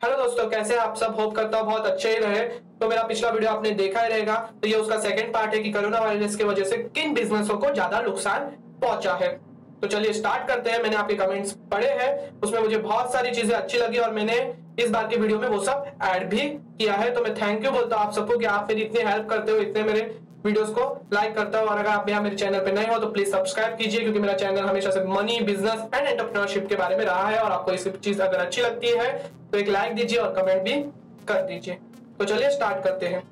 Hello दोस्तों, कैसे हैं आप सब? होप करता हूँ बहुत अच्छे ही रहे। तो मेरा पिछला वीडियो आपने देखा ही रहेगा। तो ये उसका सेकंड पार्ट है कि कोरोना वायरस की वजह से किन बिजनेसों को ज़्यादा नुकसान पहुँचा है। तो चलिए स्टार्ट करते हैं। मैंने आपके कमेंट्स पढ़े हैं। उसमें मुझे बहुत सारी चीज़ें अच्छी लगी और मैंने इस बार की वीडियो में वो सब ऐड भी किया है। तो मैं थैंक यू बोलता हूँ आप सबको कि आप मेरी इतनी हेल्प करते हो इतने मेरे वीडियोस को लाइक करता हूँ। और अगर आप यहाँ मेरे चैनल पे नए हो तो प्लीज़ सब्सक्राइब कीजिए, क्योंकि मेरा चैनल हमेशा से मनी बिज़नेस एंड एंटरप्रेन्योरशिप के बारे में रहा है, और आपको ये चीज़ अगर अच्छी लगती है तो एक लाइक दीजिए और कमेंट भी कर दीजिए। तो चलिए स्टार्ट करते हैं।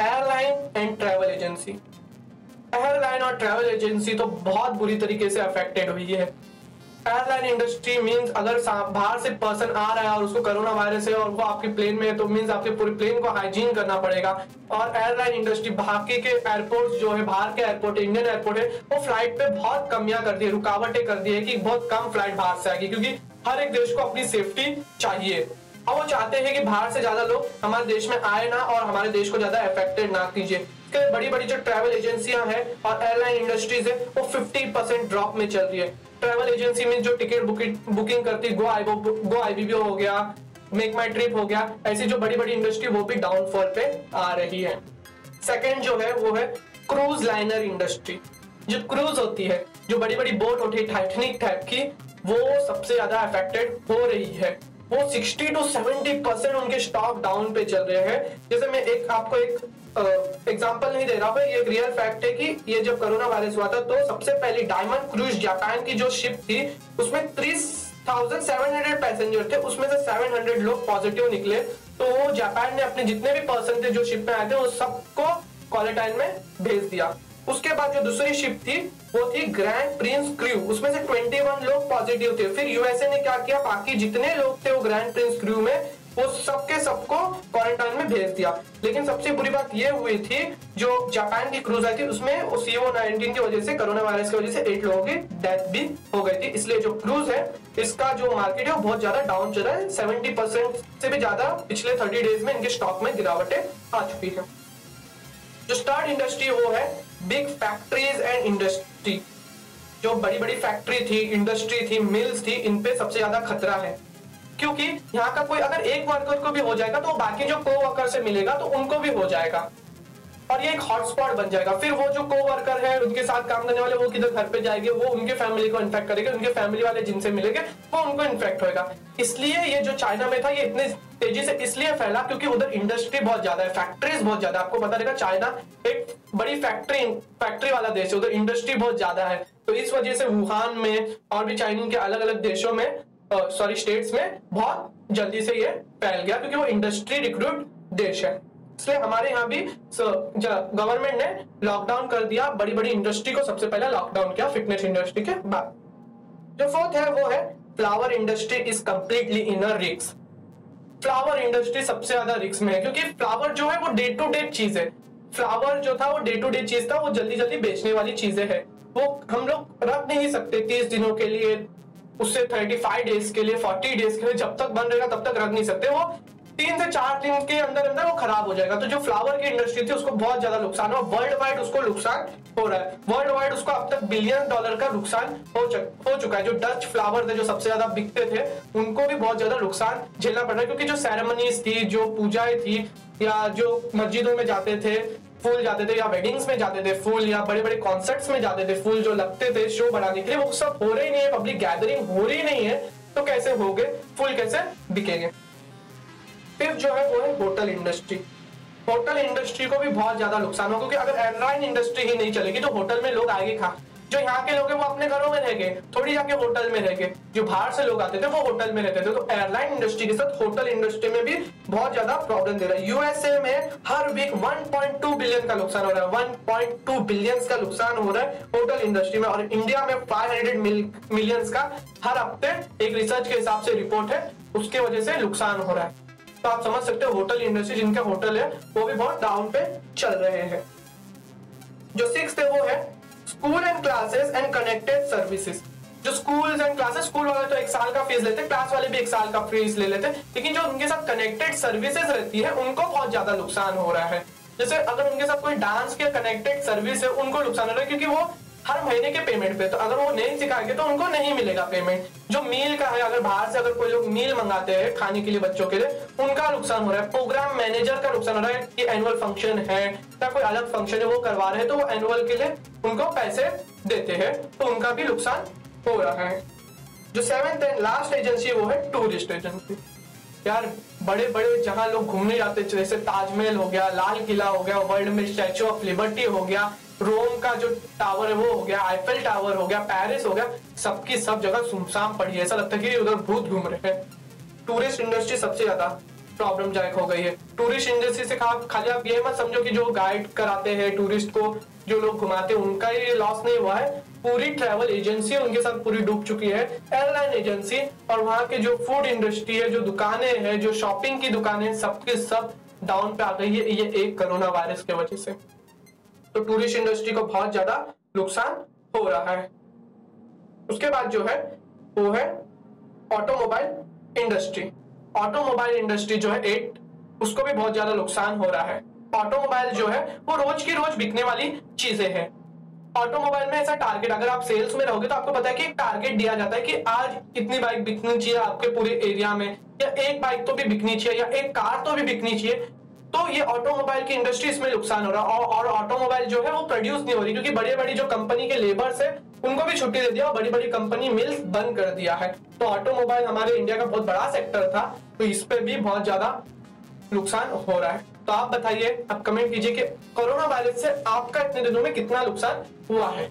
Airline and travel agency airline और ट्रेवल एजेंसी तो बहुत बुरी तरीके से अफेक्टेड हुई है। एयरलाइन इंडस्ट्री मीन्स अगर बाहर से पर्सन आ रहा है और उसको कोरोना वायरस है और वो आपके प्लेन में है तो मीन्स आपके पूरे प्लेन को हाइजीन करना पड़ेगा। और एयरलाइन इंडस्ट्री बाकी के एयरपोर्ट जो है, बाहर के एयरपोर्ट इंडियन एयरपोर्ट है, वो फ़्लाइट पे बहुत कमियाँ कर दी है, रुकावटें कर दी है कि बहुत कम फ़्लाइट बाहर से आएगी, क्योंकि हर एक देश को अपनी सेफ्टी चाहिए। और वो चाहते हैं कि बाहर से ज़्यादा लोग हमारे देश में आए ना और हमारे देश को ज़्यादा अफेक्टेड ना कीजिए। बड़ी बड़ी जो ट्रैवल एजेंसियाँ हैं और एयरलाइन इंडस्ट्रीज़ है, वो 50 परसेंट ड्रॉप में चल रही है। ट्रैवल एजेंसी में जो टिकट बुकिंग करती गो आई आईबीबीओ हो गया मेक माई ट्रिप हो गया, ऐसी जो बड़ी बड़ी इंडस्ट्री वो भी डाउनफॉल पे आ रही है। सेकेंड जो है, वो है क्रूज लाइनर इंडस्ट्री जो क्रूज होती है, जो बड़ी बड़ी बोट होती है टाइटनिक टाइप की, वो सबसे ज़्यादा अफेक्टेड हो रही है। वो 60 टू 70 परसेंट उनके स्टॉक डाउन पे चल रहे हैं। जैसे मैं एक आपको एक एग्ज़ाम्पल नहीं दे रहा हूँ ये एक रियल फैक्ट है कि ये जब कोरोना वायरस हुआ था तो सबसे पहली डायमंड क्रूज जापान की जो शिप थी, उसमें तीस थाउज़ेंड सेवन हंड्रेड पैसेंजर थे, उसमें से सेवन हंड्रेड लोग पॉजिटिव निकले। तो वो जापान ने अपने जितने भी पर्सन थे जो शिप में आए थे, वो सबको क्वारंटाइन में भेज दिया। उसके बाद जो दूसरी शिप थी, वो थी ग्रैंड प्रिंस क्रू उसमें से 21 लोग पॉजिटिव थे। फिर यूएसए ने क्या किया? बाकी जितने लोग थे वो ग्रैंड प्रिंस क्रू में, वो सबके सबको क्वारंटाइन में भेज दिया। लेकिन सबसे बुरी बात ये हुई थी, जो जापान की क्रूज आई थी, उसमें उस सीओ नाइनटीन की वजह से कोरोना वायरस की वजह से एट लोगों की डेथ भी हो गई थी। इसलिए जो क्रूज है, इसका जो मार्केट है, वो बहुत ज़्यादा डाउन चल रहा है। सेवेंटी परसेंट से भी ज़्यादा पिछले थर्टी डेज़ में इनके स्टॉक में गिरावटें आ चुकी है। जो स्टार्ट इंडस्ट्री वो है बिग फैक्ट्रीज एंड इंडस्ट्री जो बड़ी बड़ी फैक्ट्री थी इंडस्ट्री थी मिल्स थी, इन पे सबसे ज़्यादा खतरा है। क्योंकि यहाँ का कोई अगर एक वर्कर को भी हो जाएगा तो बाकी जो को वर्कर से मिलेगा तो उनको भी हो जाएगा। और ये एक हॉटस्पॉट बन जाएगा। फिर वो जो को वर्कर है, उनके साथ काम करने वाले, वो किधर घर पे जाएँगे, वो उनके फैमिली को इन्फेक्ट करेंगे, उनके फैमिली वाले जिनसे मिलेंगे, वो उनको इन्फेक्ट होगा इसलिए ये जो चाइना में था, ये इतने तेज़ी से इसलिए फैला क्योंकि उधर इंडस्ट्री बहुत ज़्यादा है फैक्ट्रीज बहुत ज़्यादा आपको पता रहेगा चाइना एक बड़ी फैक्ट्री फैक्ट्री वाला देश है, उधर इंडस्ट्री बहुत ज़्यादा है। तो इस वजह से वुहान में और भी चाइनीज़ के अलग अलग देशों में सॉरी स्टेट्स में बहुत जल्दी से ये फैल गया क्योंकि वो इंडस्ट्री रिक्रूट देश है। इसलिए हमारे यहाँ भी गवर्नमेंट ने लॉकडाउन कर दिया बड़ी बड़ी इंडस्ट्री को सबसे पहले लॉकडाउन किया फिटनेस इंडस्ट्री के बाद। जो फोर्थ है, वो है flower industry is completely in रिक्स फ्लावर इंडस्ट्री सबसे ज़्यादा रिक्स में है, क्योंकि फ्लावर जो है वो डे टू डे चीज़ है। फ्लावर जो था वो डे टू डे चीज़ था, वो जल्दी जल्दी बेचने वाली चीज़ें है। वो हम लोग रख नहीं सकते तीस दिनों के लिए, उससे थर्टी फाइव डेज़ के लिए फोर्टी डेज़ के लिए, जब तक बन रहेगा तब तक रख नहीं सकते। वो तीन से चार दिन के अंदर अंदर वो खराब हो जाएगा। तो जो फ्लावर की इंडस्ट्री थी उसको बहुत ज़्यादा नुकसान हो वर्ल्ड वाइड उसको नुकसान हो रहा है। वर्ल्ड वाइड उसको अब तक बिलियन डॉलर का नुकसान हो, हो चुका है। जो डच फ्लावर थे जो सबसे ज़्यादा बिकते थे उनको भी बहुत ज़्यादा नुकसान झेलना पड़ रहा है। क्योंकि जो सेरेमनीज थी जो पूजाएँ थी या जो मस्जिदों में जाते थे फूल जाते थे या वेडिंग्स में जाते थे फूल या बड़े बड़े कॉन्सर्ट्स में जाते थे फूल जो लगते थे शो बनाने के लिए वो सब हो रही नहीं है। पब्लिक गैदरिंग हो रही नहीं है। तो कैसे हो गए फूल कैसे बिकेंगे? फिर जो है वो है होटल इंडस्ट्री होटल इंडस्ट्री को भी बहुत ज़्यादा नुकसान होगा, क्योंकि अगर एयरलाइन इंडस्ट्री ही नहीं चलेगी तो होटल में लोग आएँगे खा जो यहाँ के लोग हैं, वो अपने घरों में रहेंगे थोड़ी जाके होटल में रहेंगे जो बाहर से लोग आते थे, वो होटल में रहते थे। तो एयरलाइन इंडस्ट्री के साथ होटल इंडस्ट्री में भी बहुत ज़्यादा प्रॉब्लम दे रहा है। यूएसए में हर वीक 1.2 बिलियन का नुकसान हो रहा है। 1.2 बिलियन का नुकसान हो रहा है होटल इंडस्ट्री में। और इंडिया में 500 मिलियंस का हर हफ़्ते एक रिसर्च के हिसाब से रिपोर्ट है, उसके वजह से नुकसान हो रहा है। तो आप समझ सकते हो होटल इंडस्ट्री जिनके होटल है, वो भी बहुत डाउन पे चल रहे हैं। जो सिक्स है, वो है school and classes and connected services जो स्कूल एंड क्लासेस स्कूल वाले तो एक साल का फ़ीस लेते क्लास वाले भी एक साल का फ़ीस ले लेते, लेकिन जो उनके साथ कनेक्टेड सर्विसेज़ रहती है, उनको बहुत ज़्यादा नुकसान हो रहा है। जैसे अगर उनके साथ कोई डांस के कनेक्टेड सर्विस है, उनको नुकसान हो रहा है, क्योंकि वो हर महीने के पेमेंट पे। तो अगर वो नहीं सिखाएँगे तो उनको नहीं मिलेगा पेमेंट जो मील का है, अगर बाहर से अगर कोई लोग मील मंगाते हैं खाने के लिए बच्चों के लिए, उनका नुकसान हो रहा है। प्रोग्राम मैनेजर का नुकसान हो रहा है कि एनुअल फ़ंक्शन है, या कोई अलग फ़ंक्शन है, वो करवा रहे हैं तो वो एनुअल के लिए उनको पैसे देते हैं। तो उनका भी नुकसान हो रहा है। जो सेवेंथ एंड लास्ट एजेंसी वो है टूरिस्ट एजेंसी यार बड़े बड़े जहाँ लोग घूमने जाते जैसे ताजमहल हो गया, लाल किला हो गया, वर्ल्ड में स्टैचू ऑफ़ लिबर्टी हो गया, रोम का जो टावर है वो हो गया, आईफेल टावर हो गया, पेरिस हो गया, सबकी सब जगह सुनसान पड़ी है। ऐसा लगता है कि उधर भूत घूम रहे हैं। टूरिस्ट इंडस्ट्री सबसे ज़्यादा प्रॉब्लम जायक हो गई है। टूरिस्ट इंडस्ट्री से खाली आप ये मत समझो कि जो गाइड कराते हैं टूरिस्ट को, जो लोग घुमाते हैं, उनका ये लॉस नहीं हुआ है। पूरी ट्रैवल एजेंसी उनके साथ पूरी डूब चुकी है एयरलाइन एजेंसी और वहाँ के जो फ़ूड इंडस्ट्री है, जो दुकानें हैं, जो शॉपिंग की दुकानें, सबके सब डाउन पे आ गई है, ये एक कोरोना वायरस के वजह से। तो टूरिस्ट इंडस्ट्री को बहुत ज़्यादा नुकसान हो रहा है। उसके बाद जो है, वो है ऑटोमोबाइल इंडस्ट्री ऑटोमोबाइल इंडस्ट्री जो है एट उसको भी बहुत ज़्यादा नुकसान हो रहा है। ऑटोमोबाइल जो है, वो रोज की रोज बिकने वाली चीज़ें हैं। ऑटोमोबाइल में ऐसा टारगेट, अगर आप सेल्स में रहोगे तो आपको पता है कि एक टारगेट दिया जाता है कि आज इतनी बाइक बिकनी चाहिए आपके पूरे एरिया में, या एक बाइक तो भी बिकनी चाहिए, या एक कार तो भी बिकनी चाहिए तो ये ऑटोमोबाइल की इंडस्ट्री इसमें नुकसान हो रहा और ऑटोमोबाइल जो है वो प्रोड्यूस नहीं हो रही, क्योंकि बड़ी बड़ी जो कंपनी के लेबर्स है, उनको भी छुट्टी दे दिया और बड़ी बड़ी कंपनी मिल्स बंद कर दिया है। तो ऑटोमोबाइल हमारे इंडिया का बहुत बड़ा सेक्टर था तो इस पे भी बहुत ज़्यादा नुकसान हो रहा है। तो आप बताइए, आप कमेंट कीजिए कि कोरोना वायरस से आपका इतने दिनों में कितना नुकसान हुआ है।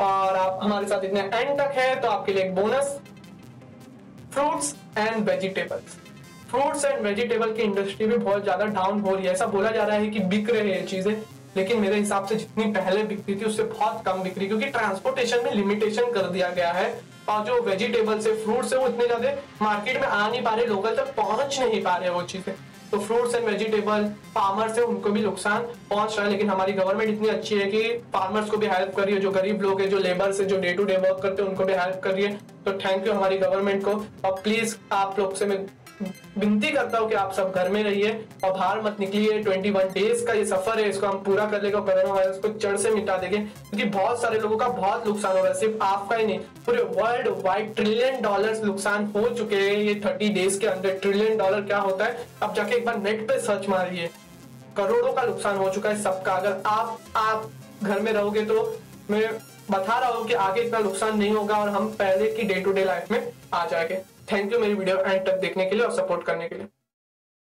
और आप हमारे साथ इतने एंड तक है तो आपके लिए एक bonus fruits and vegetables fruits and vegetable की इंडस्ट्री भी बहुत ज़्यादा डाउन हो रही है। ऐसा बोला जा रहा है कि बिक रहे हैं चीज़ें, लेकिन मेरे हिसाब से जितनी पहले बिकती थी, उससे बहुत कम बिक रही क्योंकि ट्रांसपोर्टेशन में लिमिटेशन कर दिया गया है। और जो वेजिटेबल्स है फ्रूट्स है वो इतने ज़्यादा मार्केट में आ नहीं पा रहे लोकल तक पहुँच नहीं पा रहे वो चीज़ें। तो फ्रूट्स एंड वेजिटेबल फार्मर्स है उनको भी नुकसान पहुँच रहा है, लेकिन हमारी गवर्नमेंट इतनी अच्छी है कि फार्मर्स को भी हेल्प कर रही है, जो गरीब लोग है, जो लेबर से, जो डे टू डे वर्क करते हैं, उनको भी हेल्प कर रही है। तो थैंक यू हमारी गवर्नमेंट को। और प्लीज़ आप लोग से मैं विनती करता हूँ कि आप सब घर में रहिए और बाहर मत निकलिए। 21 डेज़ का ये सफ़र है, इसको हम पूरा कर लेगा कोरोना वायरस को जड़ से मिटा देंगे, क्योंकि तो बहुत सारे लोगों का बहुत नुकसान हो रहा है सिर्फ़ आपका ही नहीं, पूरे वर्ल्ड वाइड ट्रिलियन डॉलर नुकसान हो चुके हैं ये थर्टी डेज़ के अंदर। ट्रिलियन डॉलर क्या होता है? अब जाके एक बार नेट पे सर्च मारिए। करोड़ों का नुकसान हो चुका है सबका। अगर आप आप घर में रहोगे तो मैं बता रहा हूँ कि आगे इतना नुकसान नहीं होगा और हम पहले की डे टू डे लाइफ में आ जाएँगे। थैंक यू मेरी वीडियो एंड तक देखने के लिए और सपोर्ट करने के लिए।